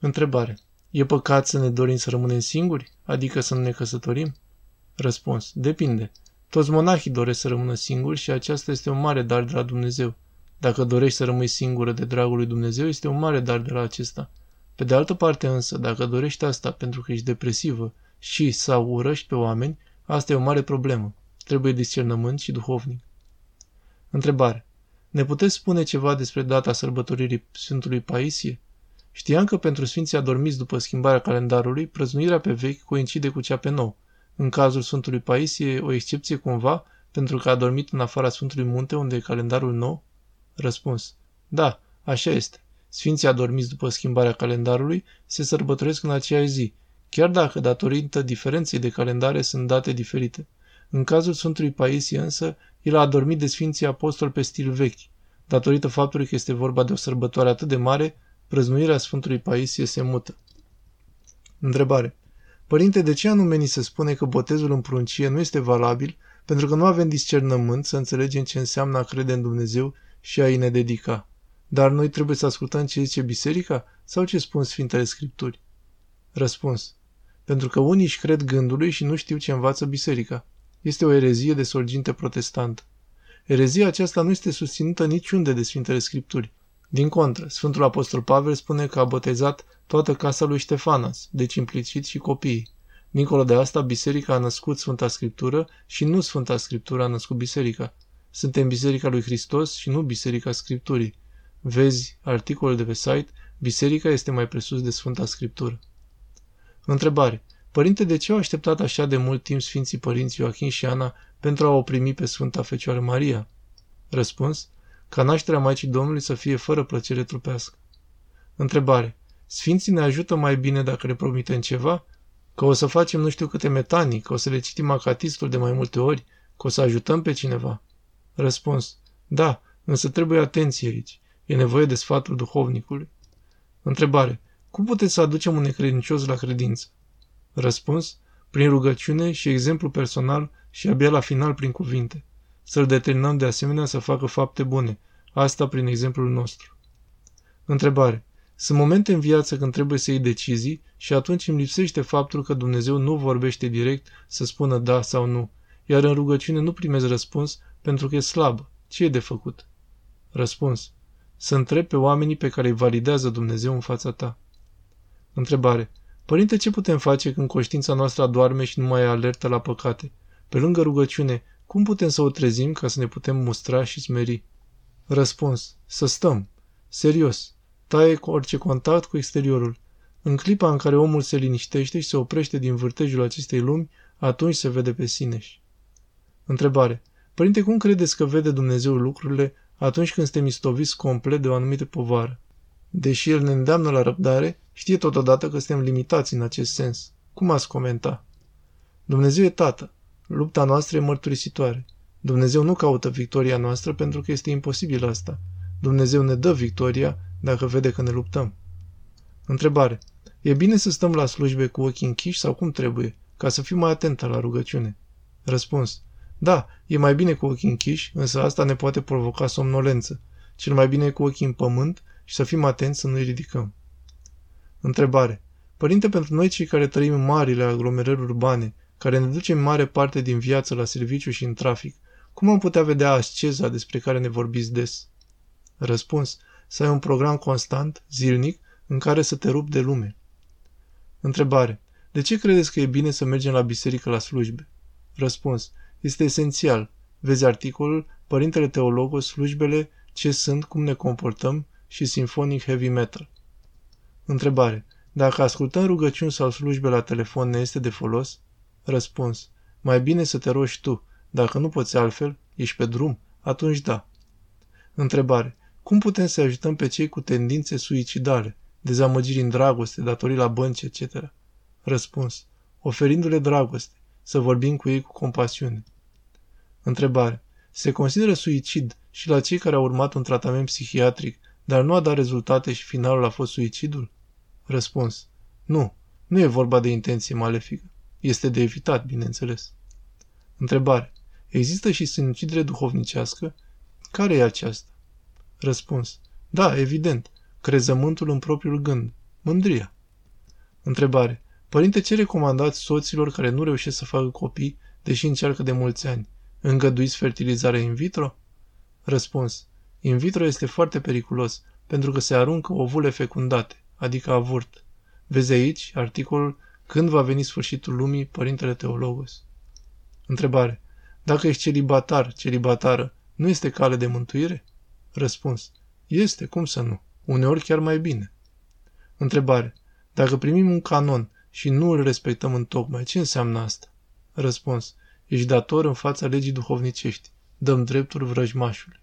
Întrebare. E păcat să ne dorim să rămânem singuri? Adică să nu ne căsătorim? Răspuns. Depinde. Toți monahii doresc să rămână singuri și aceasta este un mare dar de la Dumnezeu. Dacă dorești să rămâi singură de dragul lui Dumnezeu, este un mare dar de la acesta. Pe de altă parte însă, dacă dorești asta pentru că ești depresivă și sau urăști pe oameni, asta e o mare problemă. Trebuie discernământ și duhovnic. Întrebare. Ne puteți spune ceva despre data sărbătoririi Sfântului Paisie? Știam că pentru Sfinții adormiți după schimbarea calendarului, prăznuirea pe vechi coincide cu cea pe nou. În cazul Sfântului Paisie, o excepție cumva, pentru că a dormit în afara Sfântului Munte, unde e calendarul nou? Răspuns. Da, așa este. Sfinții adormiți după schimbarea calendarului se sărbătoresc în aceeași zi, chiar dacă, datorită diferenței de calendare, sunt date diferite. În cazul Sfântului Paisie însă, el a adormit de Sfinții Apostoli pe stil vechi. Datorită faptului că este vorba de o sărbătoare atât de mare, prăznuirea Sfântului Paisie se mută. Întrebare. Părinte, de ce anume ni se spune că botezul în pruncie nu este valabil pentru că nu avem discernământ să înțelegem ce înseamnă a crede în Dumnezeu și a-i ne dedica? Dar noi trebuie să ascultăm ce zice biserica sau ce spun Sfintele Scripturi? Răspuns. Pentru că unii își cred gândului și nu știu ce învață biserica. Este o erezie de sorginte protestantă. Erezia aceasta nu este susținută niciunde de Sfintele Scripturi. Din contră, Sfântul Apostol Pavel spune că a botezat toată casa lui Ștefanas, deci implicit și copiii. Dincolo de asta, biserica a născut Sfânta Scriptură și nu Sfânta Scriptură a născut biserica. Suntem biserica lui Hristos și nu biserica Scripturii. Vezi articolul de pe site, biserica este mai presus de Sfânta Scriptură. Întrebare. Părinte, de ce au așteptat așa de mult timp Sfinții Părinți Ioachim și Ana pentru a o primi pe Sfânta Fecioară Maria? Răspuns. Ca nașterea Maicii Domnului să fie fără plăcere trupească. Întrebare. Sfinții ne ajută mai bine dacă le promitem ceva? Că o să facem nu știu câte metanii, că o să le citim acatistul de mai multe ori, că o să ajutăm pe cineva? Răspuns. Da, însă trebuie atenție aici. E nevoie de sfatul duhovnicului. Întrebare. Cum puteți să aducem un necredincios la credință? Răspuns. Prin rugăciune și exemplu personal și abia la final prin cuvinte. Să-l determinăm de asemenea să facă fapte bune. Asta prin exemplul nostru. Întrebare. Sunt momente în viață când trebuie să iei decizii și atunci îmi lipsește faptul că Dumnezeu nu vorbește direct să spună da sau nu, iar în rugăciune nu primezi răspuns pentru că e slabă. Ce e de făcut? Răspuns. Să întreb pe oamenii pe care îi validează Dumnezeu în fața ta. Întrebare. Părinte, ce putem face când conștiința noastră adorme și nu mai e alertă la păcate? Pe lângă rugăciune, cum putem să o trezim ca să ne putem mustra și smeri? Răspuns. Să stăm. Serios. Taie orice contact cu exteriorul. În clipa în care omul se liniștește și se oprește din vârtejul acestei lumi, atunci se vede pe sineși. Întrebare. Părinte, cum credeți că vede Dumnezeu lucrurile atunci când suntem istoviți complet de o anumită povară? Deși El ne îndeamnă la răbdare, știe totodată că suntem limitați în acest sens. Cum ați comenta? Dumnezeu e Tată. Lupta noastră e mărturisitoare. Dumnezeu nu caută victoria noastră pentru că este imposibil asta. Dumnezeu ne dă victoria dacă vede că ne luptăm. Întrebare. E bine să stăm la slujbe cu ochii închiși sau cum trebuie, ca să fim mai atentă la rugăciune? Răspuns. Da, e mai bine cu ochii închiși, însă asta ne poate provoca somnolență. Cel mai bine e cu ochii în pământ și să fim atenți să nu-i ridicăm. Întrebare. Părinte, pentru noi cei care trăim în marile aglomerări urbane, care ne ducem mare parte din viață la serviciu și în trafic, cum am putea vedea asceza despre care ne vorbiți des? Răspuns. Să ai un program constant, zilnic, în care să te rupi de lume. Întrebare. De ce credeți că e bine să mergem la biserică la slujbe? Răspuns. Este esențial. Vezi articolul Părintele Teologos, slujbele, ce sunt, cum ne comportăm și Symphonic Heavy Metal. Întrebare. Dacă ascultăm rugăciuni sau slujbe la telefon ne este de folos? Răspuns. Mai bine să te rogi tu. Dacă nu poți altfel, ești pe drum, atunci da. Întrebare. Cum putem să ajutăm pe cei cu tendințe suicidale, dezamăgiri în dragoste, datorii la bănci, etc.? Răspuns. Oferindu-le dragoste, să vorbim cu ei cu compasiune. Întrebare. Se consideră suicid și la cei care au urmat un tratament psihiatric, dar nu a dat rezultate și finalul a fost suicidul? Răspuns. Nu, nu e vorba de intenție malefică. Este de evitat, bineînțeles. Întrebare. Există și sinucidere duhovnicească? Care e aceasta? Răspuns. Da, evident. Crezământul în propriul gând. Mândria. Întrebare. Părinte, ce recomandați soților care nu reușesc să facă copii, deși încearcă de mulți ani? Îngăduiți fertilizarea in vitro? Răspuns. In vitro este foarte periculos, pentru că se aruncă ovule fecundate, adică avurt. Vezi aici articolul Când va veni sfârșitul lumii, Părintele Teologos. Întrebare. Dacă ești celibatar, celibatară, nu este cale de mântuire? Răspuns. Este, cum să nu? Uneori chiar mai bine. Întrebare. Dacă primim un canon și nu îl respectăm în tocmai, ce înseamnă asta? Răspuns. Ești dator în fața legii duhovnicești. Dăm dreptul vrăjmașului.